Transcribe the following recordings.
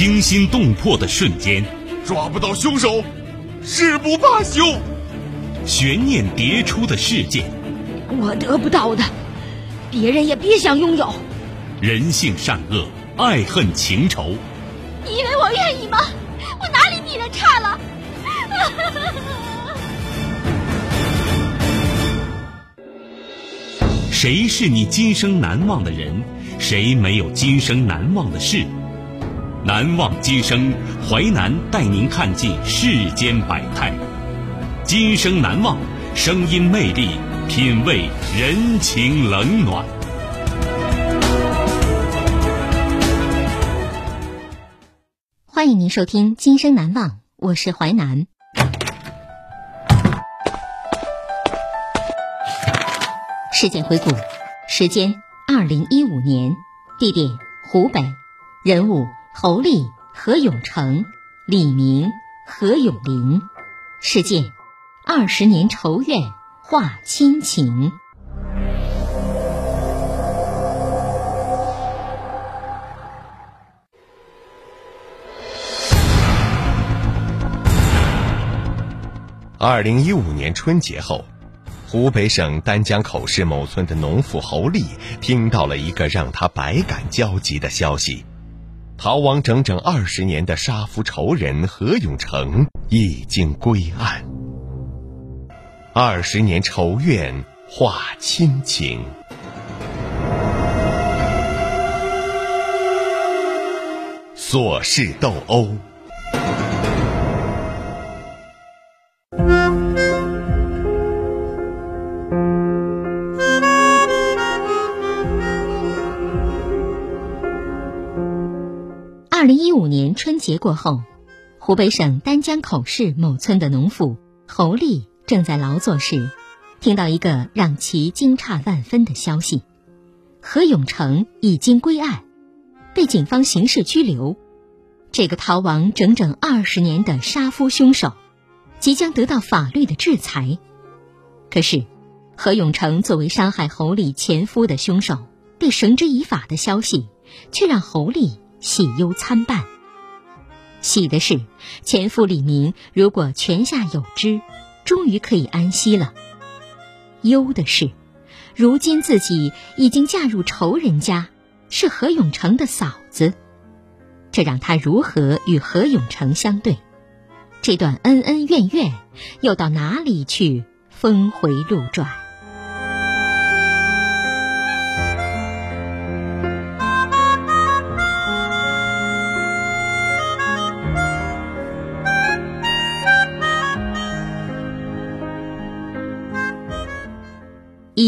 惊心动魄的瞬间，抓不到凶手，誓不罢休。悬念迭出的事件，我得不到的，别人也别想拥有。人性善恶，爱恨情仇。你以为我愿意吗？我哪里比人差了？谁是你今生难忘的人？谁没有今生难忘的事？难忘今生，淮南带您看尽世间百态。今生难忘，声音魅力，品味人情冷暖。欢迎您收听《今生难忘》，我是淮南。事件回顾：时间二零一五年，地点湖北，人物侯丽、何永成、李明、何永林。事件二十年仇怨化亲情。二零一五年春节后。湖北省丹江口市某村的农妇侯丽听到了一个让她百感交集的消息：逃亡整整二十年的杀夫仇人何永成已经归案。二十年仇怨化亲情，琐事斗殴。一五年春节过后，湖北省丹江口市某村的农妇侯丽正在劳作时，听到一个让其惊诧万分的消息：何永成已经归案，被警方刑事拘留。这个逃亡整整二十年的杀夫凶手，即将得到法律的制裁。可是，何永成作为杀害侯丽前夫的凶手，被绳之以法的消息，却让侯丽。喜忧参半。喜的是，前夫李明如果泉下有知，终于可以安息了；忧的是，如今自己已经嫁入仇人家，是何永成的嫂子，这让他如何与何永成相对？这段恩恩怨怨又到哪里去峰回路转？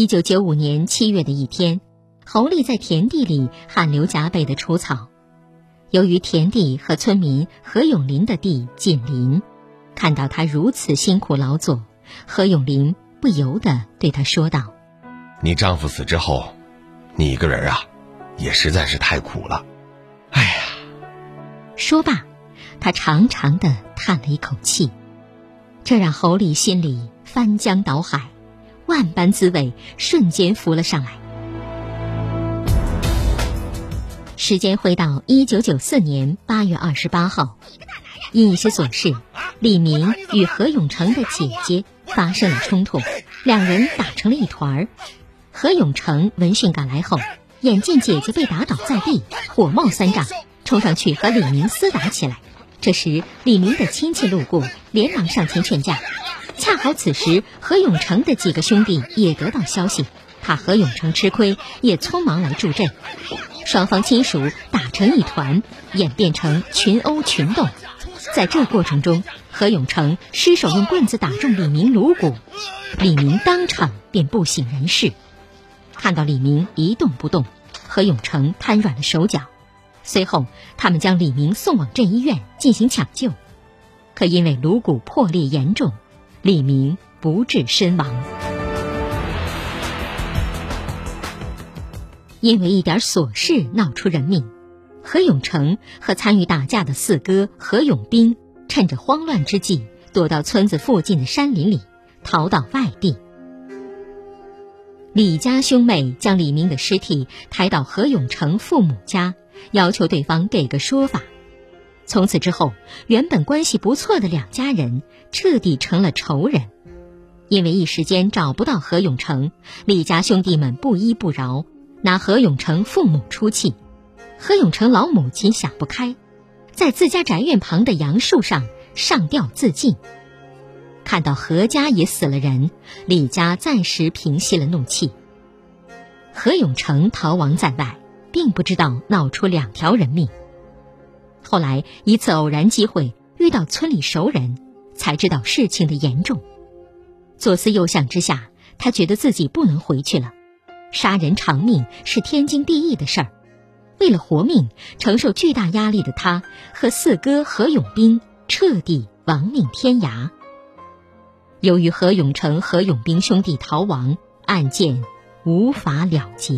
一九九五年七月的一天，侯丽在田地里汗流浃背的除草。由于田地和村民何永林的地紧邻，看到他如此辛苦劳作，何永林不由得对他说道：“你丈夫死之后，你一个人啊，也实在是太苦了。哎呀！”说罢，他长长的叹了一口气，这让侯丽心里翻江倒海。万般滋味瞬间浮了上来。时间回到一九九四年八月二十八号，因一些琐事，李明与何永成的姐姐发生了冲突，两人打成了一团。何永成闻讯赶来后，眼见姐姐被打倒在地，火冒三丈，冲上去和李明厮打起来。这时，李明的亲戚路过，连忙上前劝架。恰好此时，何永成的几个兄弟也得到消息，怕何永成吃亏，也匆忙来助阵。双方亲属打成一团，演变成群殴群斗。在这过程中，何永成失手用棍子打中李明颅骨，李明当场便不省人事。看到李明一动不动，何永成瘫软了手脚。随后，他们将李明送往镇医院进行抢救，可因为颅骨破裂严重。李明不治身亡，因为一点琐事闹出人命。何永成和参与打架的四哥何永斌趁着慌乱之际，躲到村子附近的山林里，逃到外地。李家兄妹将李明的尸体抬到何永成父母家，要求对方给个说法。从此之后，原本关系不错的两家人彻底成了仇人。因为一时间找不到何永成，李家兄弟们不依不饶，拿何永成父母出气。何永成老母亲想不开，在自家宅院旁的杨树上上吊自尽。看到何家也死了人，李家暂时平息了怒气。何永成逃亡在外，并不知道闹出两条人命。后来一次偶然机会遇到村里熟人，才知道事情的严重。左思右想之下，他觉得自己不能回去了。杀人偿命是天经地义的事儿。为了活命，承受巨大压力的他和四哥何永斌彻底亡命天涯。由于何永成、何永斌兄弟逃亡，案件无法了结。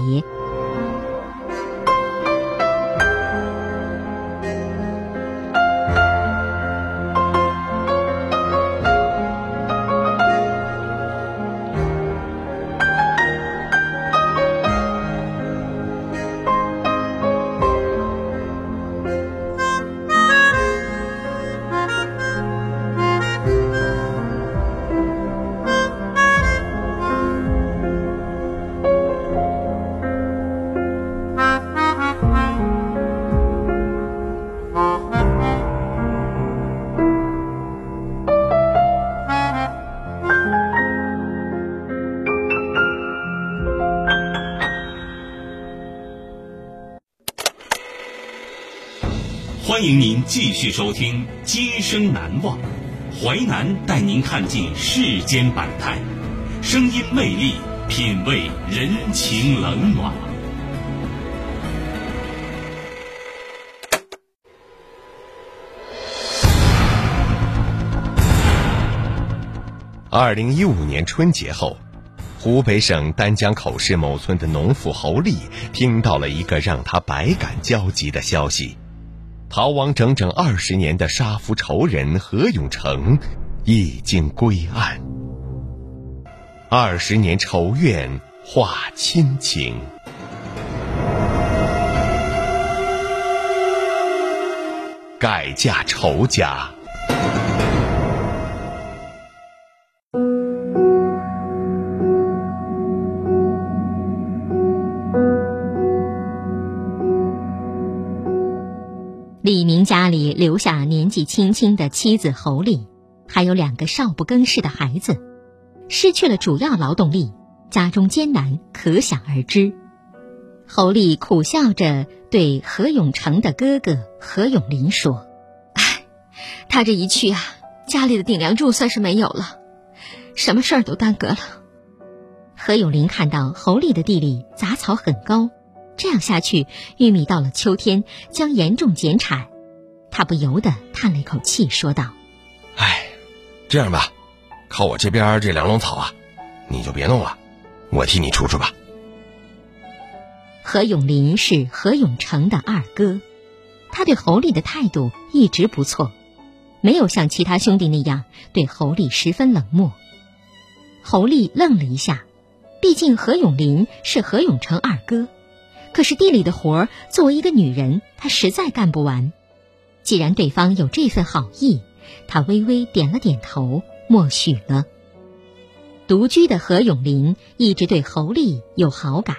欢迎您继续收听《今生难忘》，淮南带您看尽世间百态，声音魅力，品味人情冷暖。二零一五年春节后，湖北省丹江口市某村的农妇侯丽听到了一个让她百感交集的消息。逃亡整整二十年的杀夫仇人何永成已经归案，二十年仇怨化亲情，改嫁仇家。家里留下年纪轻轻的妻子侯丽，还有两个少不更事的孩子，失去了主要劳动力，家中艰难可想而知。侯丽苦笑着对何永成的哥哥何永林说：“唉，他这一去啊，家里的顶梁柱算是没有了，什么事儿都耽搁了。”何永林看到侯丽的地里杂草很高。这样下去，玉米到了秋天将严重减产。他不由得叹了一口气，说道：“哎，这样吧，靠我这边这两垄草啊，你就别弄了，我替你除除吧。”何永林是何永成的二哥，他对侯丽的态度一直不错，没有像其他兄弟那样对侯丽十分冷漠。侯丽愣了一下，毕竟何永林是何永成二哥。可是地里的活儿，作为一个女人，她实在干不完。既然对方有这份好意，她微微点了点头，默许了。独居的何永林一直对侯丽有好感，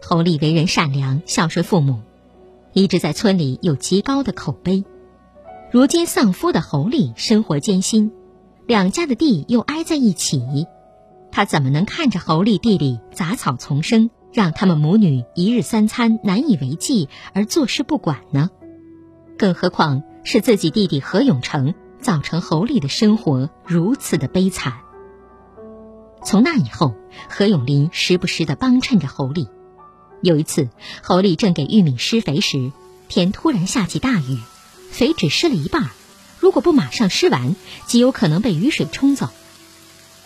侯丽为人善良，孝顺父母，一直在村里有极高的口碑。如今丧夫的侯丽生活艰辛，两家的地又挨在一起，他怎么能看着侯丽地里杂草丛生？让他们母女一日三餐难以为继而坐视不管呢？更何况是自己弟弟何永成造成侯丽的生活如此的悲惨。从那以后，何永林时不时的帮衬着侯丽。有一次，侯丽正给玉米施肥时，天突然下起大雨，肥只施了一半，如果不马上施完，极有可能被雨水冲走。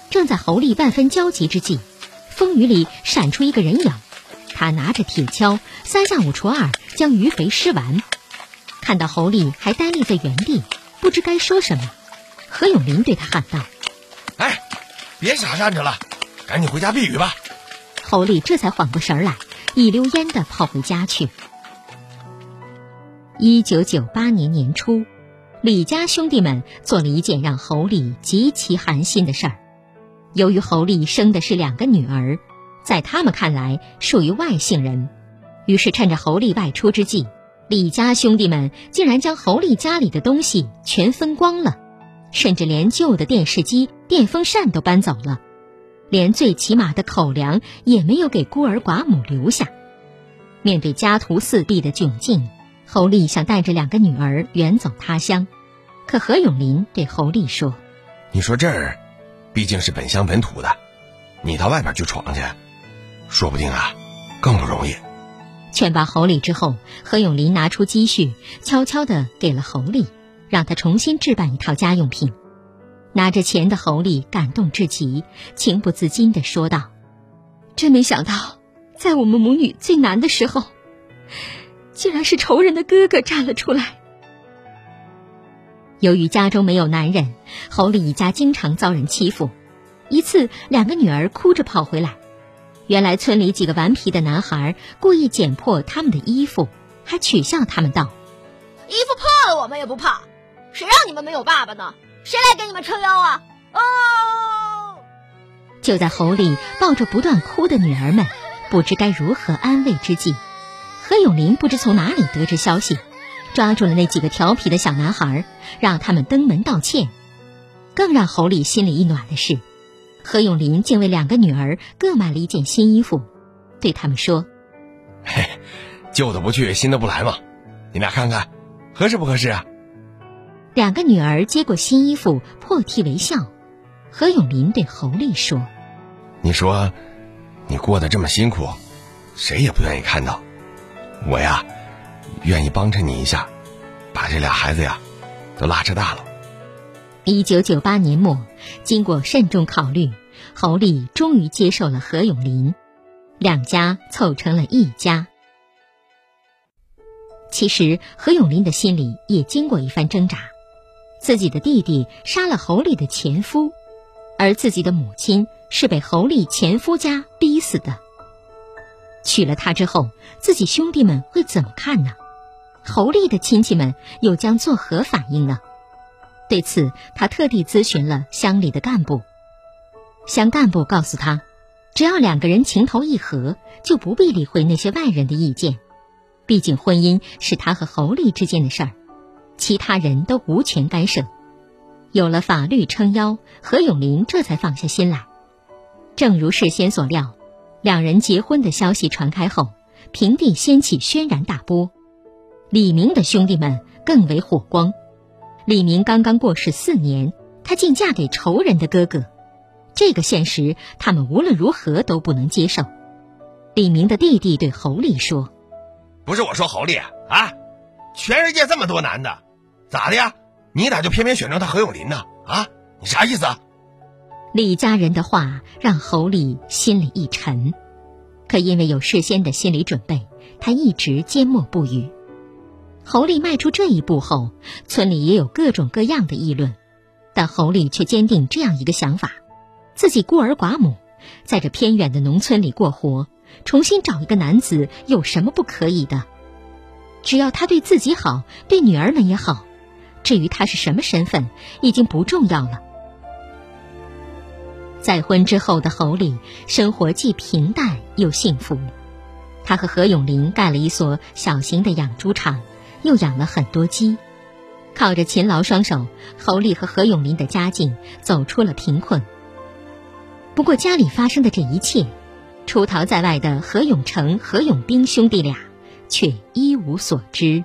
正在侯丽万分焦急之际。风雨里闪出一个人影，他拿着铁锹，三下五除二将鱼肥施完。看到侯丽还呆立在原地，不知该说什么，何永林对他喊道：“哎，别傻站着了，赶紧回家避雨吧。”侯丽这才缓过神来，一溜烟的跑回家去。一九九八年年初，李家兄弟们做了一件让侯丽极其寒心的事儿。由于侯丽生的是两个女儿，在他们看来属于外姓人，于是趁着侯丽外出之际，李家兄弟们竟然将侯丽家里的东西全分光了，甚至连旧的电视机、电风扇都搬走了，连最起码的口粮也没有给孤儿寡母留下。面对家徒四壁的窘境，侯丽想带着两个女儿远走他乡，可何永林对侯丽说：“你说这儿。”毕竟是本乡本土的，你到外边去闯去，说不定啊，更不容易。劝罢侯丽之后，何永林拿出积蓄，悄悄的给了侯丽，让他重新置办一套家用品。拿着钱的侯丽感动至极，情不自禁的说道：“真没想到，在我们母女最难的时候，竟然是仇人的哥哥站了出来。”由于家中没有男人，侯丽一家经常遭人欺负。一次，两个女儿哭着跑回来，原来村里几个顽皮的男孩故意剪破他们的衣服，还取笑他们道：“衣服破了我们也不怕，谁让你们没有爸爸呢？谁来给你们撑腰啊？”哦！就在侯丽抱着不断哭的女儿们，不知该如何安慰之际，何永林不知从哪里得知消息。抓住了那几个调皮的小男孩，让他们登门道歉。更让侯丽心里一暖的是，何永林竟为两个女儿各买了一件新衣服，对他们说：“嘿，旧的不去，新的不来嘛，你俩看看，合适不合适啊？”两个女儿接过新衣服，破涕为笑。何永林对侯丽说：“你说，你过得这么辛苦，谁也不愿意看到。我呀。”愿意帮衬你一下，把这俩孩子呀，都拉扯大了。一九九八年末，经过慎重考虑，侯丽终于接受了何永林，两家凑成了一家。其实何永林的心里也经过一番挣扎，自己的弟弟杀了侯丽的前夫，而自己的母亲是被侯丽前夫家逼死的。娶了她之后，自己兄弟们会怎么看呢？侯丽的亲戚们又将作何反应呢？对此，他特地咨询了乡里的干部。乡干部告诉他，只要两个人情投意合，就不必理会那些外人的意见。毕竟婚姻是他和侯丽之间的事儿，其他人都无权干涉。有了法律撑腰，何永林这才放下心来。正如事先所料，两人结婚的消息传开后，平地掀起轩然大波。李明的兄弟们更为火光。李明刚刚过世四年，她竟嫁给仇人的哥哥，这个现实他们无论如何都不能接受。李明的弟弟对侯丽说：“不是我说侯丽啊，全世界这么多男的，咋的呀？你咋就偏偏选中他何永林呢？啊，你啥意思？”李家人的话让侯丽心里一沉，可因为有事先的心理准备，他一直缄默不语。侯丽迈出这一步后，村里也有各种各样的议论，但侯丽却坚定这样一个想法：自己孤儿寡母，在这偏远的农村里过活，重新找一个男子有什么不可以的？只要他对自己好，对女儿们也好，至于他是什么身份，已经不重要了。再婚之后的侯丽，生活既平淡又幸福，她和何永林盖了一所小型的养猪场。又养了很多鸡，靠着勤劳双手，侯丽和何永林的家境走出了贫困。不过家里发生的这一切，出逃在外的何永成、何永兵兄弟俩却一无所知。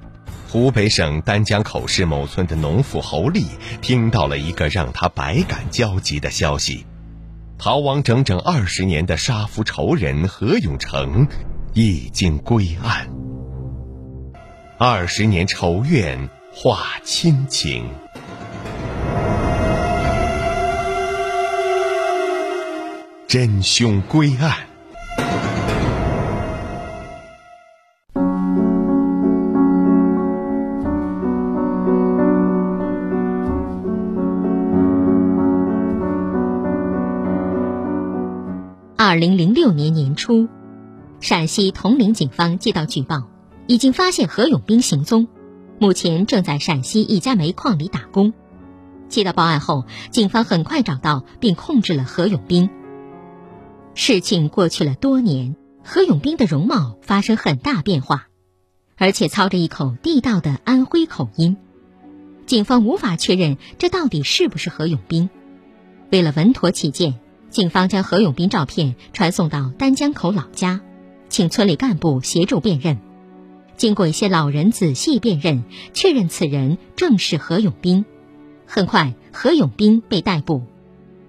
湖北省丹江口市某村的农妇侯丽听到了一个让她百感交集的消息：逃亡整整二十年的杀夫仇人何永成已经归案。二十年仇怨化亲情，真凶归案。二零零六年年初，陕西铜陵警方接到举报，已经发现何永兵行踪，目前正在陕西一家煤矿里打工。接到报案后，警方很快找到并控制了何永兵。事情过去了多年，何永兵的容貌发生很大变化，而且操着一口地道的安徽口音，警方无法确认这到底是不是何永兵。为了稳妥起见。警方将何永斌照片传送到丹江口老家，请村里干部协助辨认。经过一些老人仔细辨认，确认此人正是何永斌。很快，何永斌被逮捕。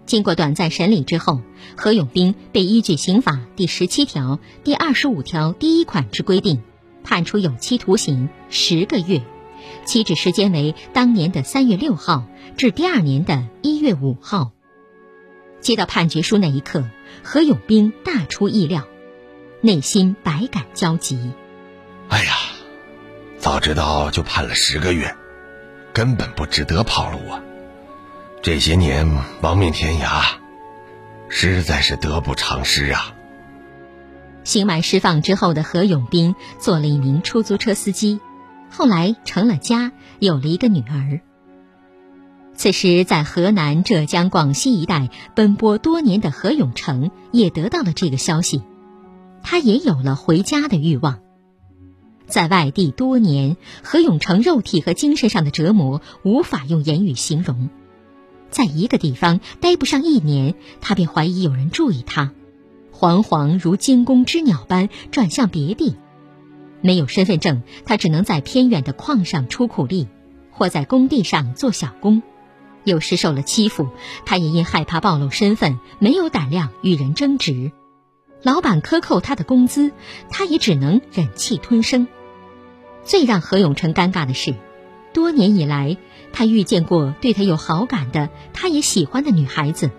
经过短暂审理之后，何永斌被依据刑法第十七条第二十五条第一款之规定，判处有期徒刑十个月，起止时间为当年的三月六号至第二年的一月五号。接到判决书那一刻，何永兵大出意料，内心百感交集。哎呀，早知道就判了十个月，根本不值得跑路啊！这些年亡命天涯，实在是得不偿失啊！刑满释放之后的何永兵做了一名出租车司机，后来成了家，有了一个女儿。此时，在河南、浙江、广西一带奔波多年的何永成也得到了这个消息，他也有了回家的欲望。在外地多年，何永成肉体和精神上的折磨无法用言语形容。在一个地方待不上一年，他便怀疑有人注意他，惶惶如惊弓之鸟般转向别地。没有身份证，他只能在偏远的矿上出苦力，或在工地上做小工。有时受了欺负，他也因害怕暴露身份，没有胆量与人争执。老板克扣他的工资，他也只能忍气吞声。最让何永成尴尬的是，多年以来，他遇见过对他有好感的、他也喜欢的女孩子，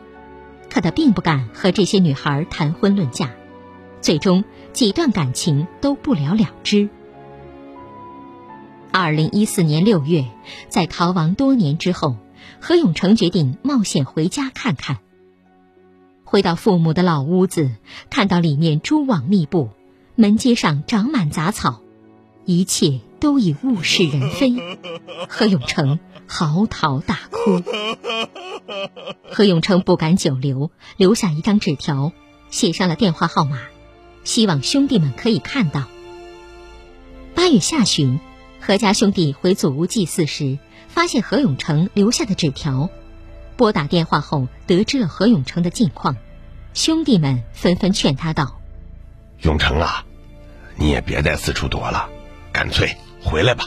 可他并不敢和这些女孩谈婚论嫁，最终几段感情都不了了之。二零一四年六月，在逃亡多年之后。何永成决定冒险回家看看。回到父母的老屋子，看到里面蛛网密布，门阶上长满杂草，一切都已物是人非。何永成嚎啕大哭。何永成不敢久留，留下一张纸条，写上了电话号码，希望兄弟们可以看到。八月下旬，何家兄弟回祖屋祭祀时。发现何永成留下的纸条，拨打电话后得知了何永成的近况，兄弟们纷纷劝他道：“永成啊，你也别再四处躲了，干脆回来吧。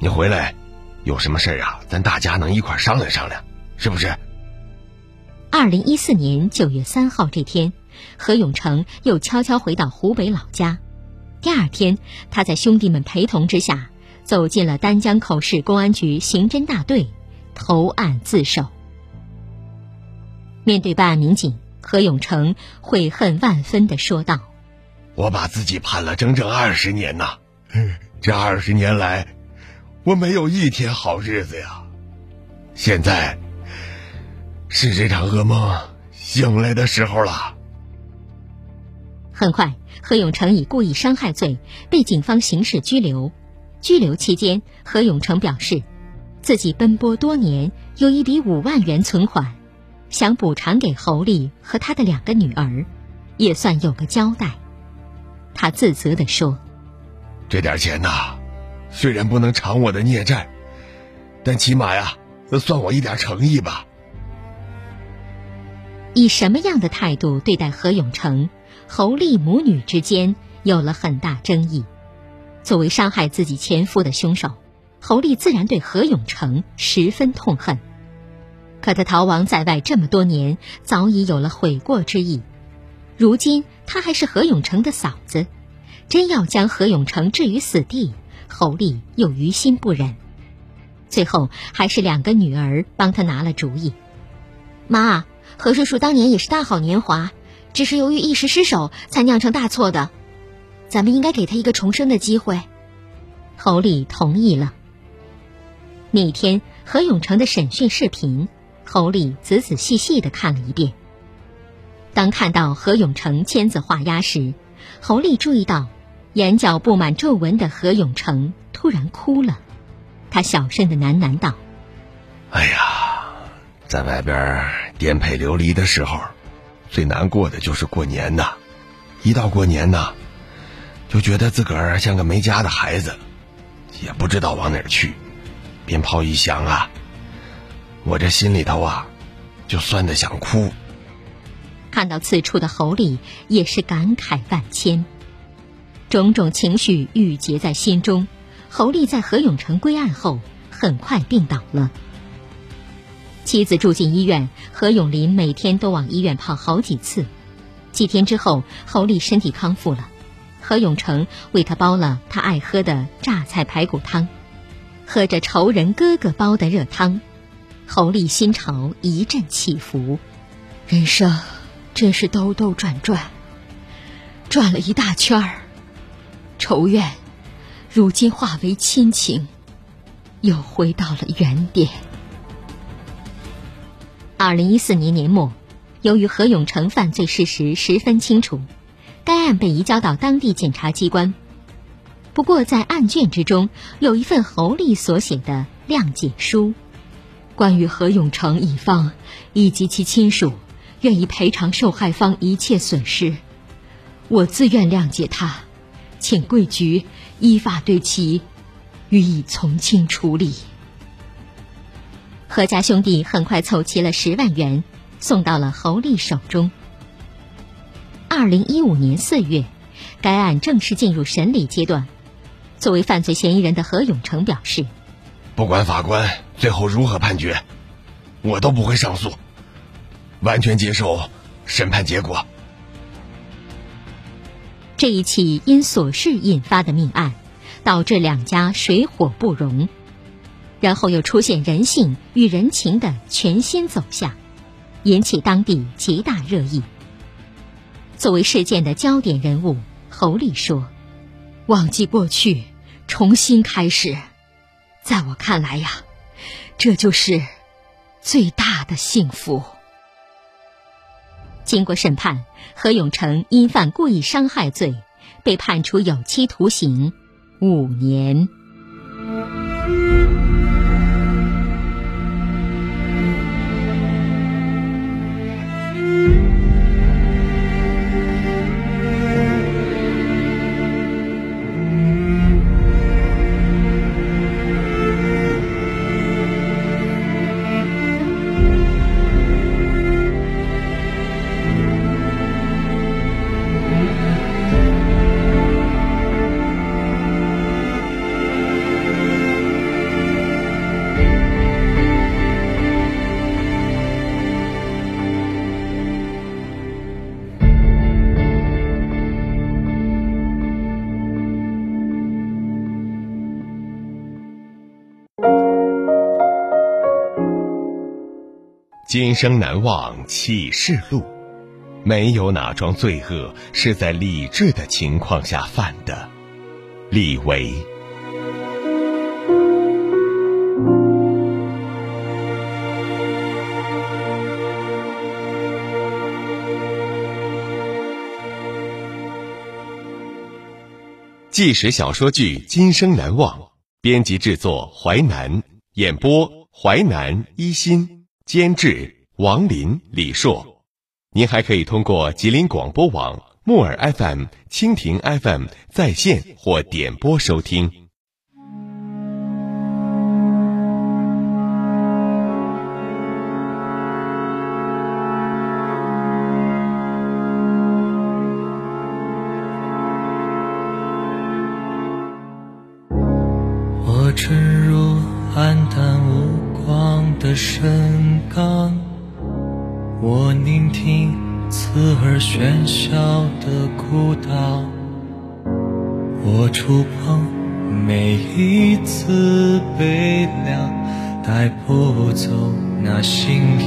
你回来，有什么事儿啊？咱大家能一块商量商量，是不是？”二零一四年九月三号这天，何永成又悄悄回到湖北老家。第二天，他在兄弟们陪同之下。走进了丹江口市公安局刑侦大队，投案自首。面对办案民警，何永成悔恨万分的说道：“我把自己判了整整二十年呐，这二十年来，我没有一天好日子呀。现在是这场噩梦醒来的时候了。”很快，何永成以故意伤害罪被警方刑事拘留。拘留期间，何永成表示，自己奔波多年，有一笔五万元存款，想补偿给侯丽和他的两个女儿，也算有个交代。他自责地说：“这点钱呐，虽然不能偿我的孽债，但起码呀，算我一点诚意吧。”以什么样的态度对待何永成、侯丽母女之间有了很大争议。作为伤害自己前夫的凶手，侯丽自然对何永成十分痛恨。可他逃亡在外这么多年，早已有了悔过之意。如今他还是何永成的嫂子，真要将何永成置于死地，侯丽又于心不忍。最后还是两个女儿帮他拿了主意。妈，何叔叔当年也是大好年华，只是由于一时失手才酿成大错的。咱们应该给他一个重生的机会。侯丽同意了。那天何永成的审讯视频，侯丽仔仔细细的看了一遍。当看到何永成签字画押时，侯丽注意到眼角布满皱纹的何永成突然哭了。他小声的喃喃道：“哎呀，在外边颠沛流离的时候，最难过的就是过年呐！一到过年呐。”就觉得自个儿像个没家的孩子，也不知道往哪儿去。鞭炮一响啊，我这心里头啊，就酸的想哭。看到此处的侯丽也是感慨万千，种种情绪郁结在心中。侯丽在何永成归案后，很快病倒了。妻子住进医院，何永林每天都往医院跑好几次。几天之后，侯丽身体康复了。何永成为他煲了他爱喝的榨菜排骨汤，喝着仇人哥哥煲的热汤，侯丽心潮一阵起伏，人生真是兜兜转转，转了一大圈儿，仇怨如今化为亲情，又回到了原点。二零一四年年末，由于何永成犯罪事实十分清楚。该案被移交到当地检察机关，不过在案卷之中有一份侯丽所写的谅解书，关于何永成乙方以及其亲属愿意赔偿受害方一切损失，我自愿谅解他，请贵局依法对其予以从轻处理。何家兄弟很快凑齐了十万元，送到了侯丽手中。二零一五年四月，该案正式进入审理阶段。作为犯罪嫌疑人的何永成表示：“不管法官最后如何判决，我都不会上诉，完全接受审判结果。”这一起因琐事引发的命案，导致两家水火不容，然后又出现人性与人情的全新走向，引起当地极大热议。作为事件的焦点人物，侯丽说：“忘记过去，重新开始，在我看来呀，这就是最大的幸福。”经过审判，何永成因犯故意伤害罪，被判处有期徒刑五年。今生难忘启示录，没有哪桩罪恶是在理智的情况下犯的。李维。纪实小说剧《今生难忘》，编辑制作淮南，演播淮南一心，监制王林、李硕。您还可以通过吉林广播网、木耳 FM、蜻蜓 FM 在线或点播收听。我沉入暗淡无光的深刺耳喧嚣的孤岛，我触碰每一次悲凉，带不走那心里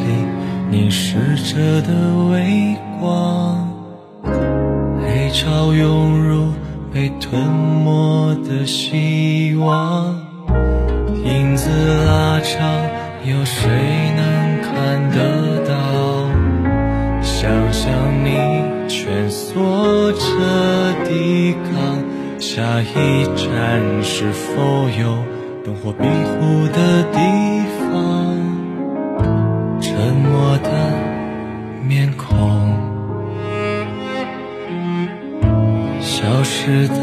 凝视着的微光，黑潮涌入被吞没的希望。影子拉长，有谁能看得？想象你蜷缩着抵抗，下一站是否有灯火庇护的地方？沉默的面孔，消失的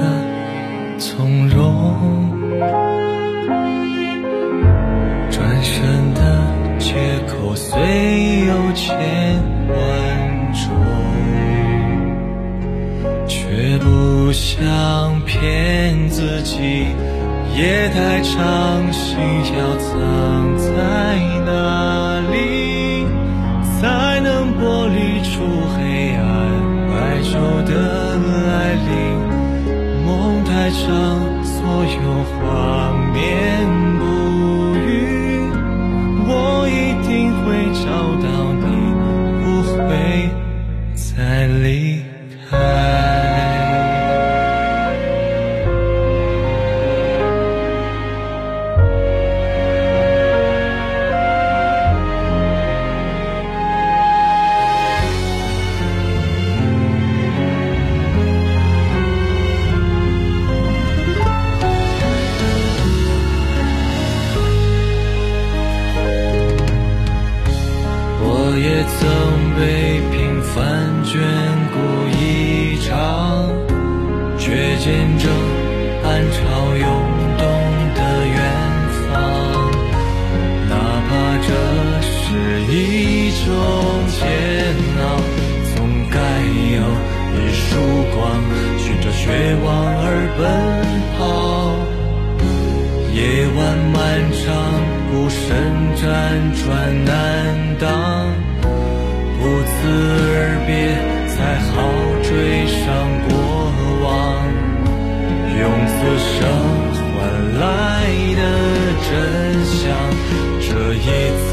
一次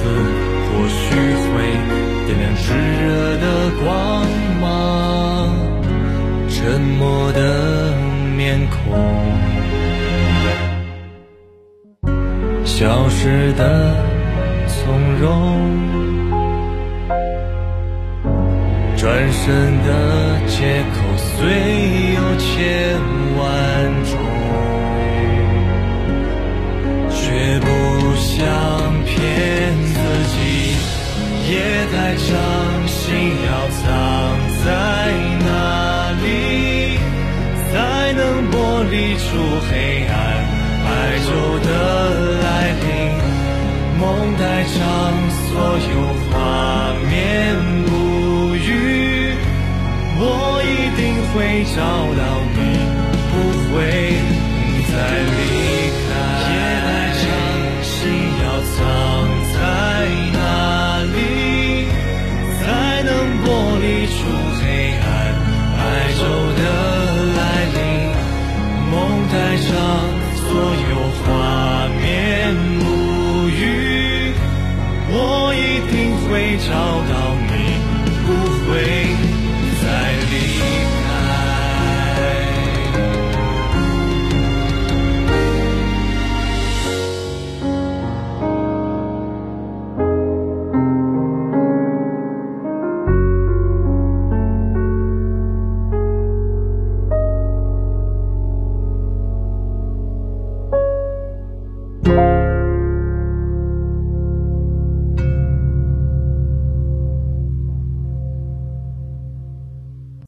或许会点亮炙热的光芒，沉默的面孔。消失的从容，转身的借口虽有千万种，却不想骗自己。夜太长，心要藏在哪里，才能剥离出黑暗？白昼的来临，梦太长，所有画面不语，我一定会找到找到